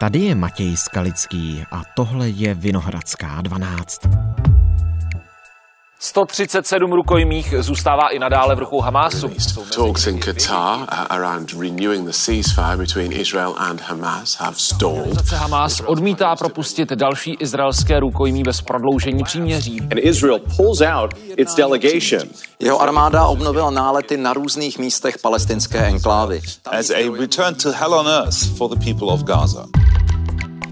Tady je Matěj Skalický a tohle je Vinohradská 12. 137 rukojmích zůstává i nadále v rukou Hamásu. Talks in Qatar uh, around renewing the ceasefire between Israel and Hamas have stalled. Hamas odmítá propustit další izraelské rukojmí bez prodloužení příměří. And Israel pulls out its delegation. Jeho armáda obnovila nálety na různých místech palestinské enklávy. As a return to hell on earth for the people of Gaza.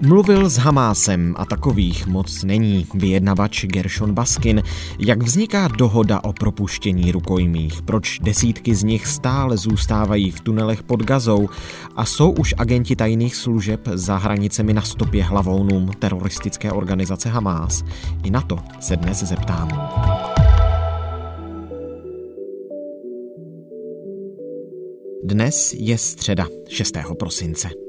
Mluvil s Hamásem a takových moc není vyjednavač Gershon Baskin. Jak vzniká dohoda o propuštění rukojmích? Proč desítky z nich stále zůstávají v tunelech pod Gazou? A jsou už agenti tajných služeb za hranicemi na stopě hlavounům teroristické organizace Hamás? I na to se dnes zeptám. Dnes je středa 6. prosince.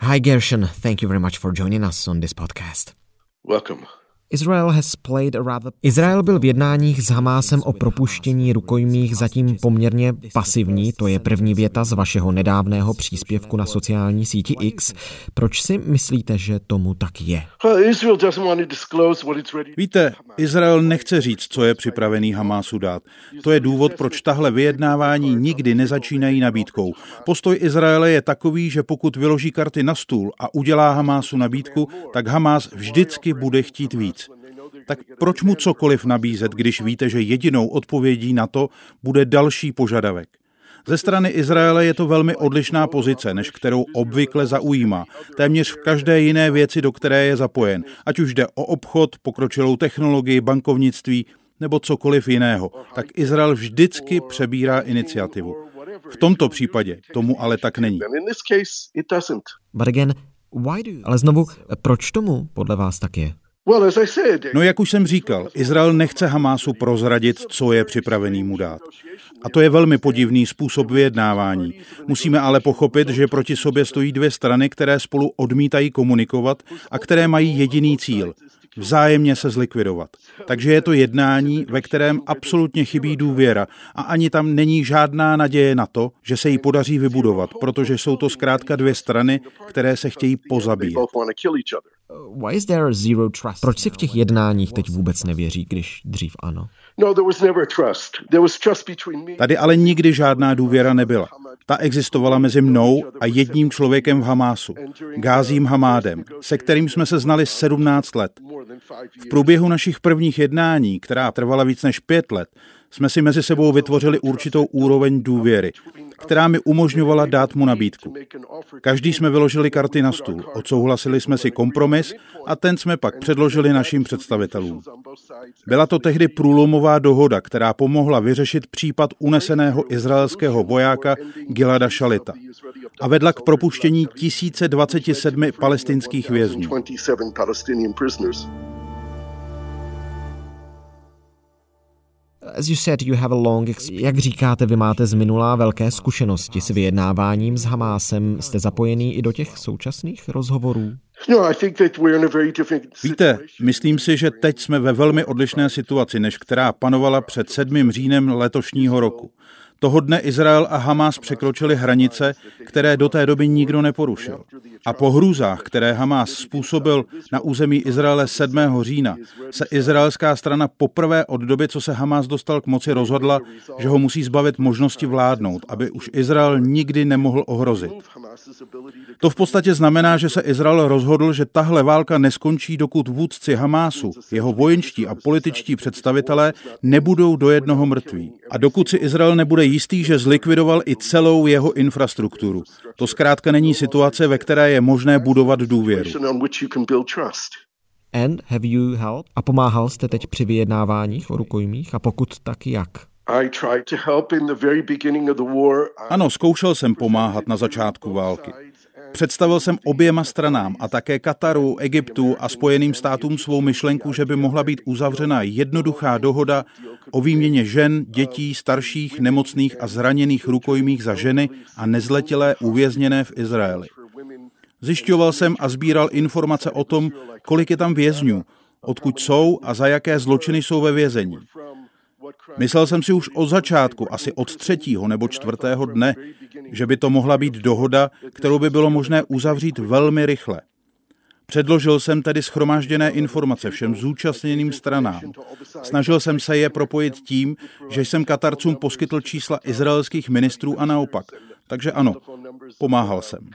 Hi, Gershon. Thank you very much for joining us on this podcast. Welcome. Israel has played a rather... Izrael byl v jednáních s Hamásem o propuštění rukojmích zatím poměrně pasivní, to je první věta z vašeho nedávného příspěvku na sociální síti X. Proč si myslíte, že tomu tak je? Víte, Izrael nechce říct, co je připravený Hamásu dát. To je důvod, proč tahle vyjednávání nikdy nezačínají nabídkou. Postoj Izraele je takový, že pokud vyloží karty na stůl a udělá Hamásu nabídku, tak Hamás vždycky bude chtít víc tak proč mu cokoliv nabízet, když víte, že jedinou odpovědí na to bude další požadavek? Ze strany Izraele je to velmi odlišná pozice, než kterou obvykle zaujímá, téměř v každé jiné věci, do které je zapojen, ať už jde o obchod, pokročilou technologii, bankovnictví nebo cokoliv jiného, tak Izrael vždycky přebírá iniciativu. V tomto případě tomu ale tak není. But again, why do... Ale znovu, proč tomu podle vás tak je? No jak už jsem říkal, Izrael nechce Hamásu prozradit, co je připravený mu dát. A to je velmi podivný způsob vyjednávání. Musíme ale pochopit, že proti sobě stojí dvě strany, které spolu odmítají komunikovat a které mají jediný cíl vzájemně se zlikvidovat. Takže je to jednání, ve kterém absolutně chybí důvěra a ani tam není žádná naděje na to, že se jí podaří vybudovat, protože jsou to zkrátka dvě strany, které se chtějí pozabíjet. Proč si v těch jednáních teď vůbec nevěří, když dřív ano? No, Tady ale nikdy žádná důvěra nebyla. Ta existovala mezi mnou a jedním člověkem v Hamásu, Gázím Hamádem, se kterým jsme se znali 17 let. V průběhu našich prvních jednání, která trvala víc než pět let, jsme si mezi sebou vytvořili určitou úroveň důvěry, která mi umožňovala dát mu nabídku. Každý jsme vyložili karty na stůl, odsouhlasili jsme si kompromis a ten jsme pak předložili našim představitelům. Byla to tehdy průlomová dohoda, která pomohla vyřešit případ uneseného izraelského vojáka Gilada Šalita a vedla k propuštění 1027 palestinských vězňů. As you said, you have a long Jak říkáte, vy máte z minulá velké zkušenosti s vyjednáváním s Hamásem. Jste zapojený i do těch současných rozhovorů? No, Víte, myslím si, že teď jsme ve velmi odlišné situaci, než která panovala před 7. říjnem letošního roku. Toho dne Izrael a Hamás překročili hranice, které do té doby nikdo neporušil. A po hrůzách, které Hamás způsobil na území Izraele 7. října, se izraelská strana poprvé od doby, co se Hamás dostal k moci, rozhodla, že ho musí zbavit možnosti vládnout, aby už Izrael nikdy nemohl ohrozit. To v podstatě znamená, že se Izrael rozhodl, že tahle válka neskončí, dokud vůdci Hamásu, jeho vojenští a političtí představitelé nebudou do jednoho mrtví. A dokud si Izrael nebude jistý, že zlikvidoval i celou jeho infrastrukturu. To zkrátka není situace, ve které je možné budovat důvěru. And have you helped? A pomáhal jste teď při vyjednáváních o rukojmích? A pokud tak, jak? Ano, zkoušel jsem pomáhat na začátku války. Představil jsem oběma stranám a také Kataru, Egyptu a Spojeným státům svou myšlenku, že by mohla být uzavřena jednoduchá dohoda o výměně žen, dětí, starších, nemocných a zraněných rukojmích za ženy a nezletilé uvězněné v Izraeli. Zjišťoval jsem a sbíral informace o tom, kolik je tam vězňů, odkud jsou a za jaké zločiny jsou ve vězení. Myslel jsem si už od začátku, asi od třetího nebo čtvrtého dne, že by to mohla být dohoda, kterou by bylo možné uzavřít velmi rychle. Předložil jsem tedy schromážděné informace všem zúčastněným stranám. Snažil jsem se je propojit tím, že jsem Katarcům poskytl čísla izraelských ministrů a naopak. Takže ano, pomáhal jsem.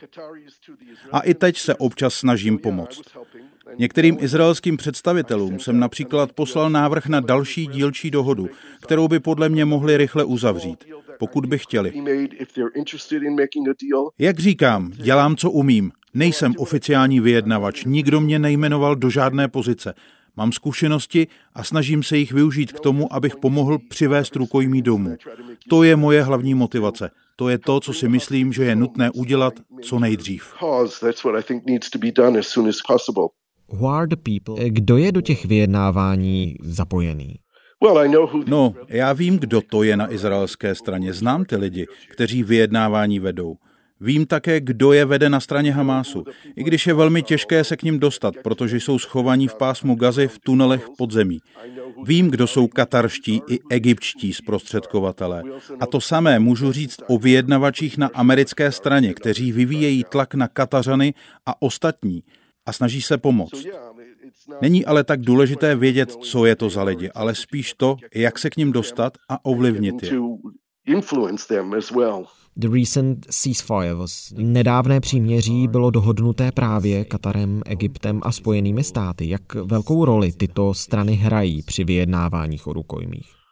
A i teď se občas snažím pomoct. Některým izraelským představitelům jsem například poslal návrh na další dílčí dohodu, kterou by podle mě mohli rychle uzavřít, pokud by chtěli. Jak říkám, dělám, co umím. Nejsem oficiální vyjednavač, nikdo mě nejmenoval do žádné pozice. Mám zkušenosti a snažím se jich využít k tomu, abych pomohl přivést rukojmí domů. To je moje hlavní motivace. To je to, co si myslím, že je nutné udělat co nejdřív. Kdo je do těch vyjednávání zapojený? No, já vím, kdo to je na izraelské straně. Znám ty lidi, kteří vyjednávání vedou. Vím také, kdo je vede na straně Hamásu, i když je velmi těžké se k ním dostat, protože jsou schovaní v pásmu Gazy v tunelech pod zemí. Vím, kdo jsou katarští i egyptští zprostředkovatelé. A to samé můžu říct o vyjednavačích na americké straně, kteří vyvíjejí tlak na Katařany a ostatní a snaží se pomoct. Není ale tak důležité vědět, co je to za lidi, ale spíš to, jak se k ním dostat a ovlivnit je. The recent ceasefire was... Nedávné příměří bylo dohodnuté právě Katarem, Egyptem a Spojenými státy. Jak velkou roli tyto strany hrají při vyjednáváních o rukojmích?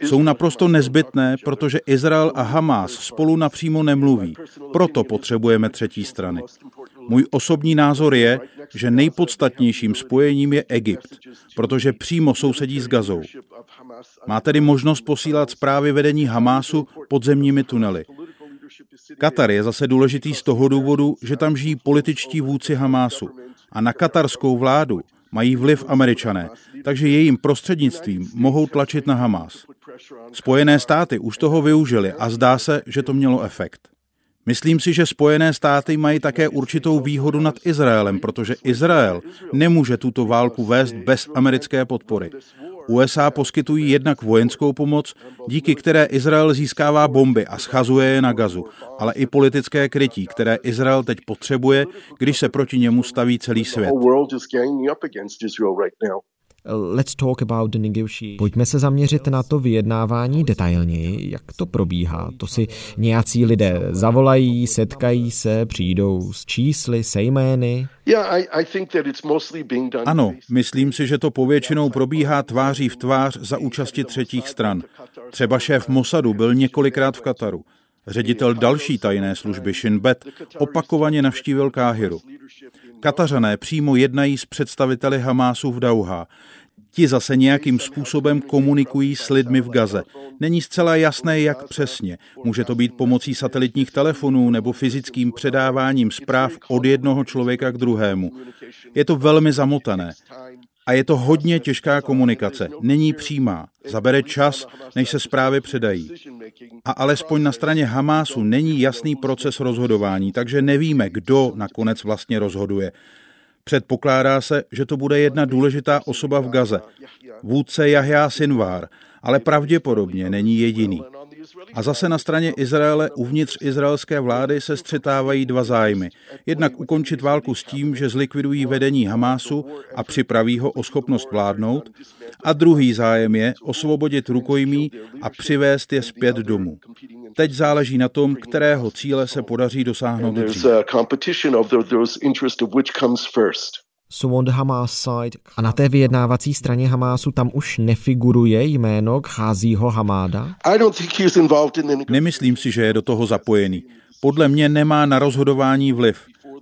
Jsou naprosto nezbytné, protože Izrael a Hamas spolu napřímo nemluví. Proto potřebujeme třetí strany. Můj osobní názor je, že nejpodstatnějším spojením je Egypt, protože přímo sousedí s Gazou. Má tedy možnost posílat zprávy vedení Hamásu podzemními tunely. Katar je zase důležitý z toho důvodu, že tam žijí političtí vůdci Hamásu a na katarskou vládu mají vliv američané, takže jejím prostřednictvím mohou tlačit na Hamás. Spojené státy už toho využili a zdá se, že to mělo efekt. Myslím si, že Spojené státy mají také určitou výhodu nad Izraelem, protože Izrael nemůže tuto válku vést bez americké podpory. USA poskytují jednak vojenskou pomoc, díky které Izrael získává bomby a schazuje je na gazu, ale i politické krytí, které Izrael teď potřebuje, když se proti němu staví celý svět. Let's talk about the negotiation. Pojďme se zaměřit na to vyjednávání detailněji, jak to probíhá. To si nějací lidé zavolají, setkají se, přijdou s čísly, se jmény. Ano, myslím si, že to povětšinou probíhá tváří v tvář za účasti třetích stran. Třeba šéf Mossadu byl několikrát v Kataru. Ředitel další tajné služby Shin Bet opakovaně navštívil Káhiru. Katařané přímo jednají s představiteli Hamásu v Dauha. Ti zase nějakým způsobem komunikují s lidmi v Gaze. Není zcela jasné, jak přesně. Může to být pomocí satelitních telefonů nebo fyzickým předáváním zpráv od jednoho člověka k druhému. Je to velmi zamotané. A je to hodně těžká komunikace. Není přímá. Zabere čas, než se zprávy předají. A alespoň na straně Hamásu není jasný proces rozhodování, takže nevíme, kdo nakonec vlastně rozhoduje. Předpokládá se, že to bude jedna důležitá osoba v Gaze, vůdce Jahja Sinvár, ale pravděpodobně není jediný. A zase na straně Izraele uvnitř izraelské vlády se střetávají dva zájmy. Jednak ukončit válku s tím, že zlikvidují vedení Hamásu a připraví ho o schopnost vládnout. A druhý zájem je osvobodit rukojmí a přivést je zpět domů. Teď záleží na tom, kterého cíle se podaří dosáhnout dřív. So on the Hamas side. A na té vyjednávací straně Hamásu tam už nefiguruje jméno Kházího Hamáda? Nemyslím si, že je do toho zapojený. Podle mě nemá na rozhodování vliv.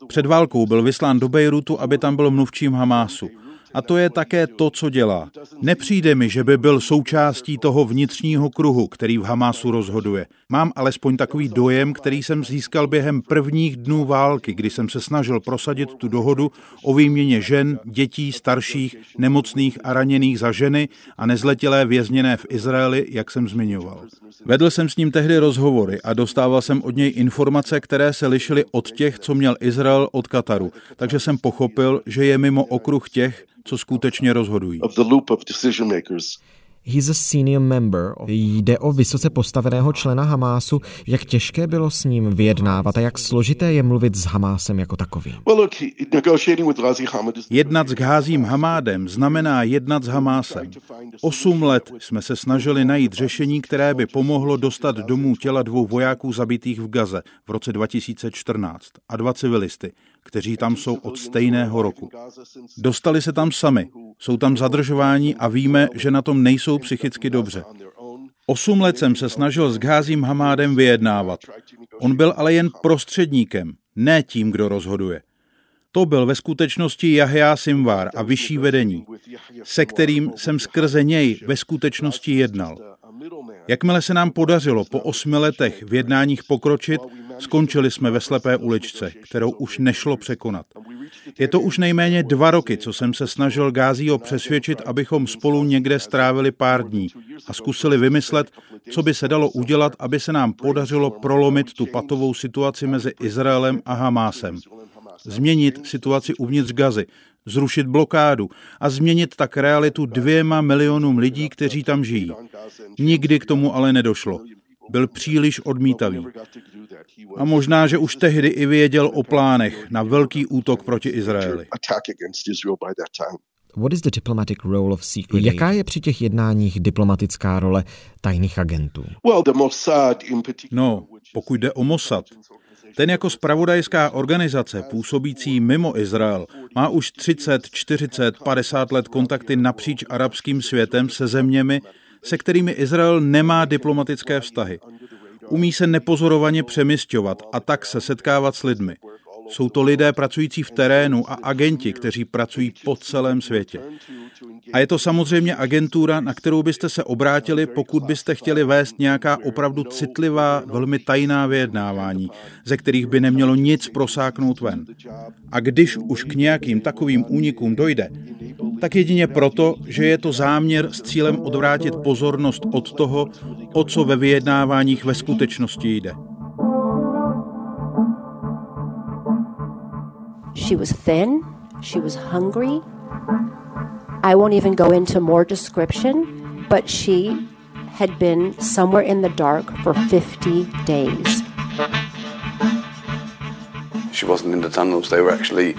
Před válkou byl vyslán do Bejrutu, aby tam byl mluvčím Hamásu. A to je také to, co dělá. Nepřijde mi, že by byl součástí toho vnitřního kruhu, který v Hamásu rozhoduje. Mám alespoň takový dojem, který jsem získal během prvních dnů války, kdy jsem se snažil prosadit tu dohodu o výměně žen, dětí, starších, nemocných a raněných za ženy a nezletilé vězněné v Izraeli, jak jsem zmiňoval. Vedl jsem s ním tehdy rozhovory a dostával jsem od něj informace, které se lišily od těch, co měl Izrael od Kataru, takže jsem pochopil, že je mimo okruh těch, co skutečně rozhodují. He's a senior member. Jde o vysoce postaveného člena Hamásu. Jak těžké bylo s ním vyjednávat a jak složité je mluvit s Hamásem jako takovým? Jednat s Gházím Hamádem znamená jednat s Hamásem. Osm let jsme se snažili najít řešení, které by pomohlo dostat domů těla dvou vojáků zabitých v Gaze v roce 2014 a dva civilisty, kteří tam jsou od stejného roku. Dostali se tam sami, jsou tam zadržováni a víme, že na tom nejsou psychicky dobře. Osm let jsem se snažil s Gházím Hamádem vyjednávat. On byl ale jen prostředníkem, ne tím, kdo rozhoduje. To byl ve skutečnosti Jahja Simvar a vyšší vedení, se kterým jsem skrze něj ve skutečnosti jednal. Jakmile se nám podařilo po osmi letech v jednáních pokročit, skončili jsme ve slepé uličce, kterou už nešlo překonat. Je to už nejméně dva roky, co jsem se snažil Gázího přesvědčit, abychom spolu někde strávili pár dní a zkusili vymyslet, co by se dalo udělat, aby se nám podařilo prolomit tu patovou situaci mezi Izraelem a Hamásem. Změnit situaci uvnitř Gazy, zrušit blokádu a změnit tak realitu dvěma milionům lidí, kteří tam žijí. Nikdy k tomu ale nedošlo. Byl příliš odmítavý. A možná, že už tehdy i věděl o plánech na velký útok proti Izraeli. Jaká je při těch jednáních diplomatická role tajných agentů? No, pokud jde o Mossad, ten jako spravodajská organizace působící mimo Izrael má už 30, 40, 50 let kontakty napříč arabským světem se zeměmi, se kterými Izrael nemá diplomatické vztahy. Umí se nepozorovaně přemysťovat a tak se setkávat s lidmi. Jsou to lidé pracující v terénu a agenti, kteří pracují po celém světě. A je to samozřejmě agentura, na kterou byste se obrátili, pokud byste chtěli vést nějaká opravdu citlivá, velmi tajná vyjednávání, ze kterých by nemělo nic prosáknout ven. A když už k nějakým takovým únikům dojde, tak jedině proto, že je to záměr s cílem odvrátit pozornost od toho, o co ve vyjednáváních ve skutečnosti jde. She was thin, she was hungry. I won't even go into more description, but she had been somewhere in the dark for 50 days. She wasn't in the tunnels, they were actually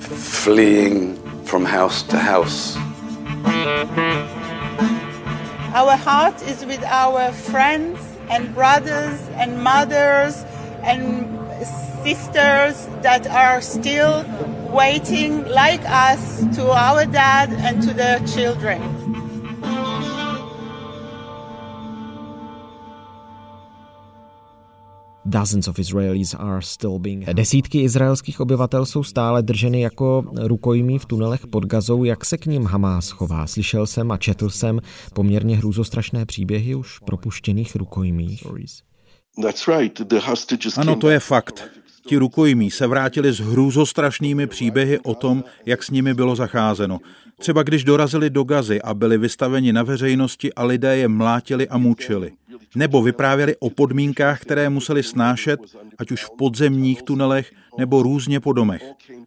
fleeing from house to house. Our heart is with our friends and brothers and mothers and sisters that are still waiting, like us, to our dad and to their children. Desítky izraelských obyvatel jsou stále drženy jako rukojmí v tunelech pod Gazou. Jak se k ním Hamás chová? Slyšel jsem a četl jsem poměrně hrůzostrašné příběhy už propuštěných rukojmích. Ano, to je fakt. Ti rukojmí se vrátili s hrůzostrašnými příběhy o tom, jak s nimi bylo zacházeno. Třeba když dorazili do Gazy a byli vystaveni na veřejnosti a lidé je mlátili a mučili. Nebo vyprávěli o podmínkách, které museli snášet, ať už v podzemních tunelech nebo různě po domech.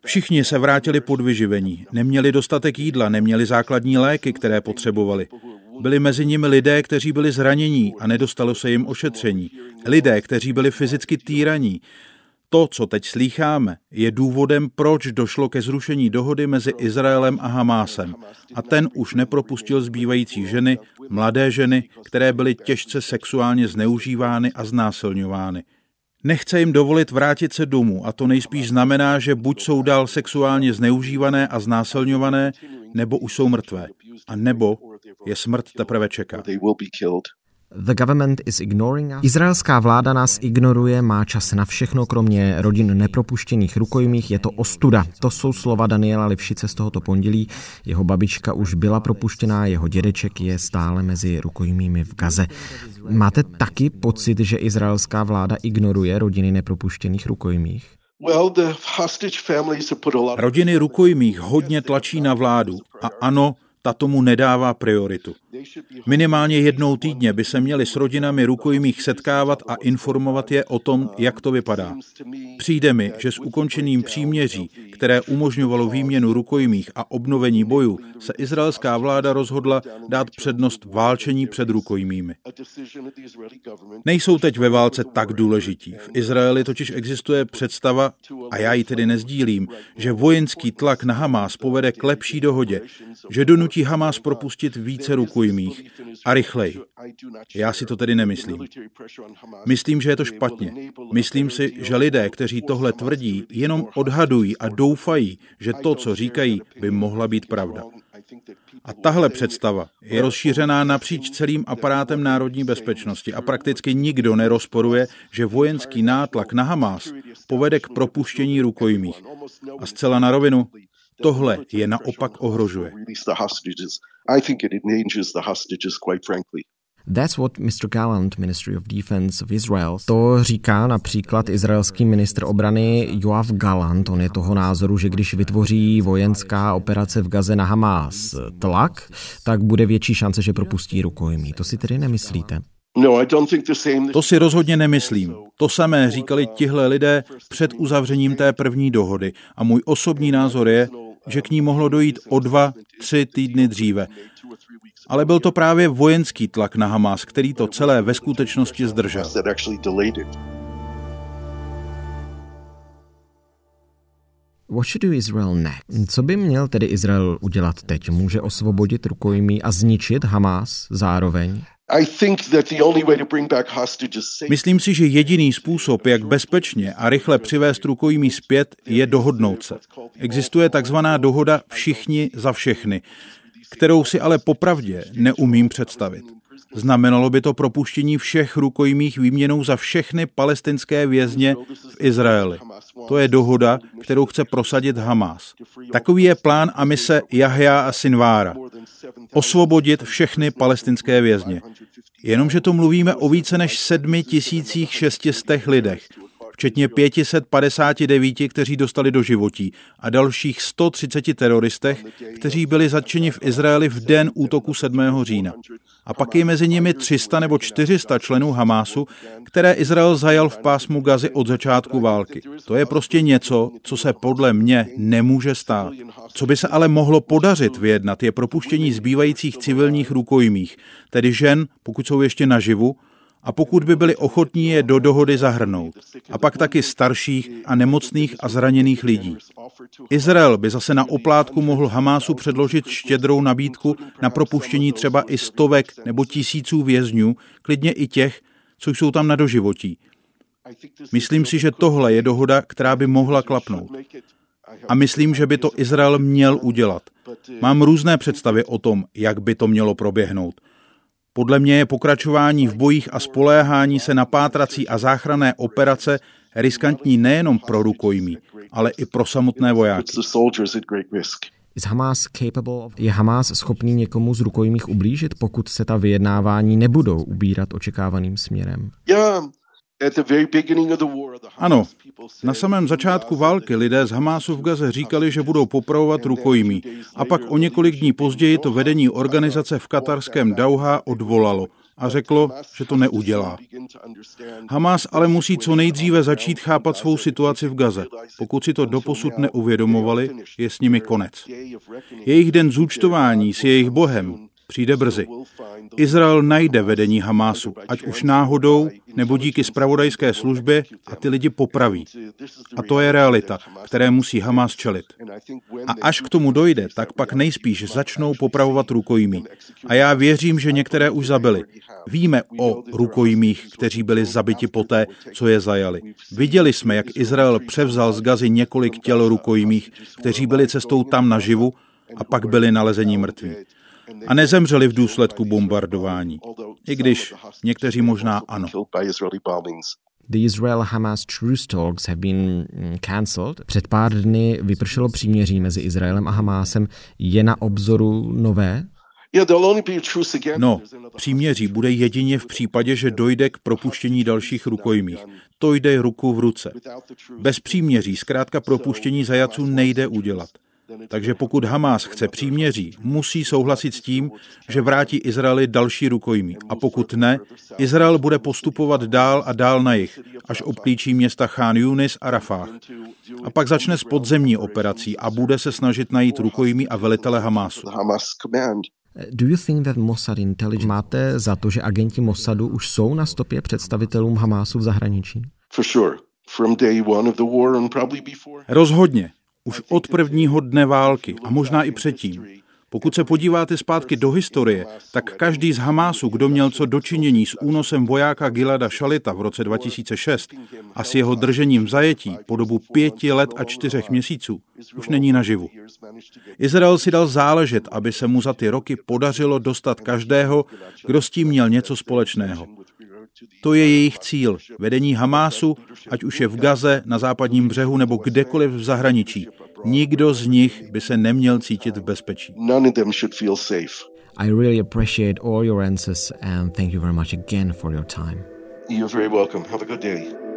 Všichni se vrátili pod vyživení, neměli dostatek jídla, neměli základní léky, které potřebovali. Byli mezi nimi lidé, kteří byli zranění a nedostalo se jim ošetření. Lidé, kteří byli fyzicky týraní. To, co teď slýcháme, je důvodem, proč došlo ke zrušení dohody mezi Izraelem a Hamásem. A ten už nepropustil zbývající ženy, mladé ženy, které byly těžce sexuálně zneužívány a znásilňovány. Nechce jim dovolit vrátit se domů a to nejspíš znamená, že buď jsou dál sexuálně zneužívané a znásilňované, nebo už jsou mrtvé. A nebo je smrt teprve čeká. The government is ignoring us. Izraelská vláda nás ignoruje, má čas na všechno, kromě rodin nepropuštěných rukojmích. Je to ostuda. To jsou slova Daniela Livšice z tohoto pondělí. Jeho babička už byla propuštěná, jeho dědeček je stále mezi rukojmími v Gaze. Máte taky pocit, že izraelská vláda ignoruje rodiny nepropuštěných rukojmích? Rodiny rukojmích hodně tlačí na vládu. A ano, ta tomu nedává prioritu. Minimálně jednou týdně by se měli s rodinami rukojmích setkávat a informovat je o tom, jak to vypadá. Přijde mi, že s ukončením příměří, které umožňovalo výměnu rukojmích a obnovení bojů, se izraelská vláda rozhodla dát přednost válčení před rukojmími. Nejsou teď ve válce tak důležití. V Izraeli totiž existuje představa, a já ji tedy nezdílím, že vojenský tlak na Hamás povede k lepší dohodě, že donutí Hamás propustit více rukojmích a rychleji. Já si to tedy nemyslím. Myslím, že je to špatně. Myslím si, že lidé, kteří tohle tvrdí, jenom odhadují a doufají, že to, co říkají, by mohla být pravda. A tahle představa je rozšířená napříč celým aparátem národní bezpečnosti a prakticky nikdo nerozporuje, že vojenský nátlak na Hamás povede k propuštění rukojmích. A zcela na rovinu, tohle je naopak ohrožuje. That's what Mr. Gallant, Ministry of Defense of Israel, to říká například izraelský ministr obrany Joav Galant. On je toho názoru, že když vytvoří vojenská operace v Gaze na Hamás tlak, tak bude větší šance, že propustí rukojmí. To si tedy nemyslíte? No, to si rozhodně nemyslím. To samé říkali tihle lidé před uzavřením té první dohody a můj osobní názor je, že k ní mohlo dojít o dva, tři týdny dříve. Ale byl to právě vojenský tlak na Hamas, který to celé ve skutečnosti zdržel. What should do Israel next? Co by měl tedy Izrael udělat teď? Může osvobodit rukojmí a zničit Hamas zároveň? Myslím si, že jediný způsob, jak bezpečně a rychle přivést rukojmí zpět, je dohodnout se. Existuje takzvaná dohoda všichni za všechny, kterou si ale popravdě neumím představit. Znamenalo by to propuštění všech rukojmích výměnou za všechny palestinské vězně v Izraeli. To je dohoda, kterou chce prosadit Hamas. Takový je plán a mise Jahja a Sinvára. Osvobodit všechny palestinské vězně. Jenomže to mluvíme o více než 7600 lidech včetně 559, kteří dostali do životí a dalších 130 teroristech, kteří byli zatčeni v Izraeli v den útoku 7. října. A pak je mezi nimi 300 nebo 400 členů Hamásu, které Izrael zajal v pásmu Gazy od začátku války. To je prostě něco, co se podle mě nemůže stát. Co by se ale mohlo podařit vyjednat, je propuštění zbývajících civilních rukojmích, tedy žen, pokud jsou ještě naživu, a pokud by byli ochotní je do dohody zahrnout. A pak taky starších a nemocných a zraněných lidí. Izrael by zase na oplátku mohl Hamásu předložit štědrou nabídku na propuštění třeba i stovek nebo tisíců vězňů, klidně i těch, co jsou tam na doživotí. Myslím si, že tohle je dohoda, která by mohla klapnout. A myslím, že by to Izrael měl udělat. Mám různé představy o tom, jak by to mělo proběhnout. Podle mě je pokračování v bojích a spoléhání se na pátrací a záchranné operace riskantní nejenom pro rukojmí, ale i pro samotné vojáky. Je Hamas schopný někomu z rukojmích ublížit, pokud se ta vyjednávání nebudou ubírat očekávaným směrem? Ano, na samém začátku války lidé z Hamásu v Gaze říkali, že budou popravovat rukojmí a pak o několik dní později to vedení organizace v katarském Dauha odvolalo a řeklo, že to neudělá. Hamas ale musí co nejdříve začít chápat svou situaci v Gaze. Pokud si to doposud neuvědomovali, je s nimi konec. Jejich den zúčtování s jejich bohem přijde brzy. Izrael najde vedení Hamásu, ať už náhodou nebo díky spravodajské službě a ty lidi popraví. A to je realita, které musí Hamás čelit. A až k tomu dojde, tak pak nejspíš začnou popravovat rukojmí. A já věřím, že některé už zabili. Víme o rukojmích, kteří byli zabiti poté, co je zajali. Viděli jsme, jak Izrael převzal z Gazy několik těl rukojmích, kteří byli cestou tam naživu a pak byli nalezení mrtví a nezemřeli v důsledku bombardování, i když někteří možná ano. The Israel-Hamas truce talks have been mm, cancelled. Před pár dny vypršelo příměří mezi Izraelem a Hamásem. Je na obzoru nové? No, příměří bude jedině v případě, že dojde k propuštění dalších rukojmích. To jde ruku v ruce. Bez příměří zkrátka propuštění zajaců nejde udělat. Takže pokud Hamás chce příměří, musí souhlasit s tím, že vrátí Izraeli další rukojmí. A pokud ne, Izrael bude postupovat dál a dál na jich, až obklíčí města Khan Yunis a Rafah. A pak začne s podzemní operací a bude se snažit najít rukojmí a velitele Hamásu. Do you think that Mossad intelligence máte za to, že agenti Mossadu už jsou na stopě představitelům Hamásu v zahraničí? For sure. From day one of the war and probably before. Rozhodně. Už od prvního dne války a možná i předtím. Pokud se podíváte zpátky do historie, tak každý z Hamásu, kdo měl co dočinění s únosem vojáka Gilada Šalita v roce 2006 a s jeho držením v zajetí po dobu pěti let a čtyřech měsíců, už není naživu. Izrael si dal záležet, aby se mu za ty roky podařilo dostat každého, kdo s tím měl něco společného. To je jejich cíl, vedení Hamásu, ať už je v Gaze, na západním břehu nebo kdekoliv v zahraničí. Nikdo z nich by se neměl cítit v bezpečí. I really appreciate all your answers and thank you very much again for your time. You're very welcome. Have a good day.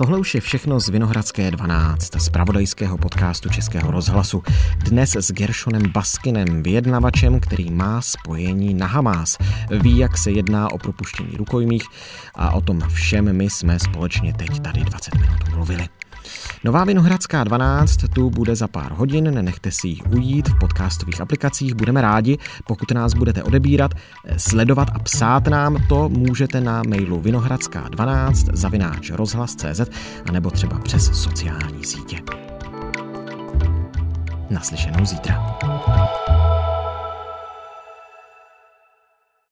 Tohle už je všechno z Vinohradské 12, z pravodajského podcastu Českého rozhlasu. Dnes s Gershonem Baskinem, vyjednavačem, který má spojení na Hamás. Ví, jak se jedná o propuštění rukojmích a o tom všem my jsme společně teď tady 20 minut mluvili. Nová Vinohradská 12 tu bude za pár hodin, nenechte si ji ujít v podcastových aplikacích, budeme rádi, pokud nás budete odebírat, sledovat a psát nám to můžete na mailu vinohradská12 zavináč rozhlas.cz a nebo třeba přes sociální sítě. Naslyšenou zítra.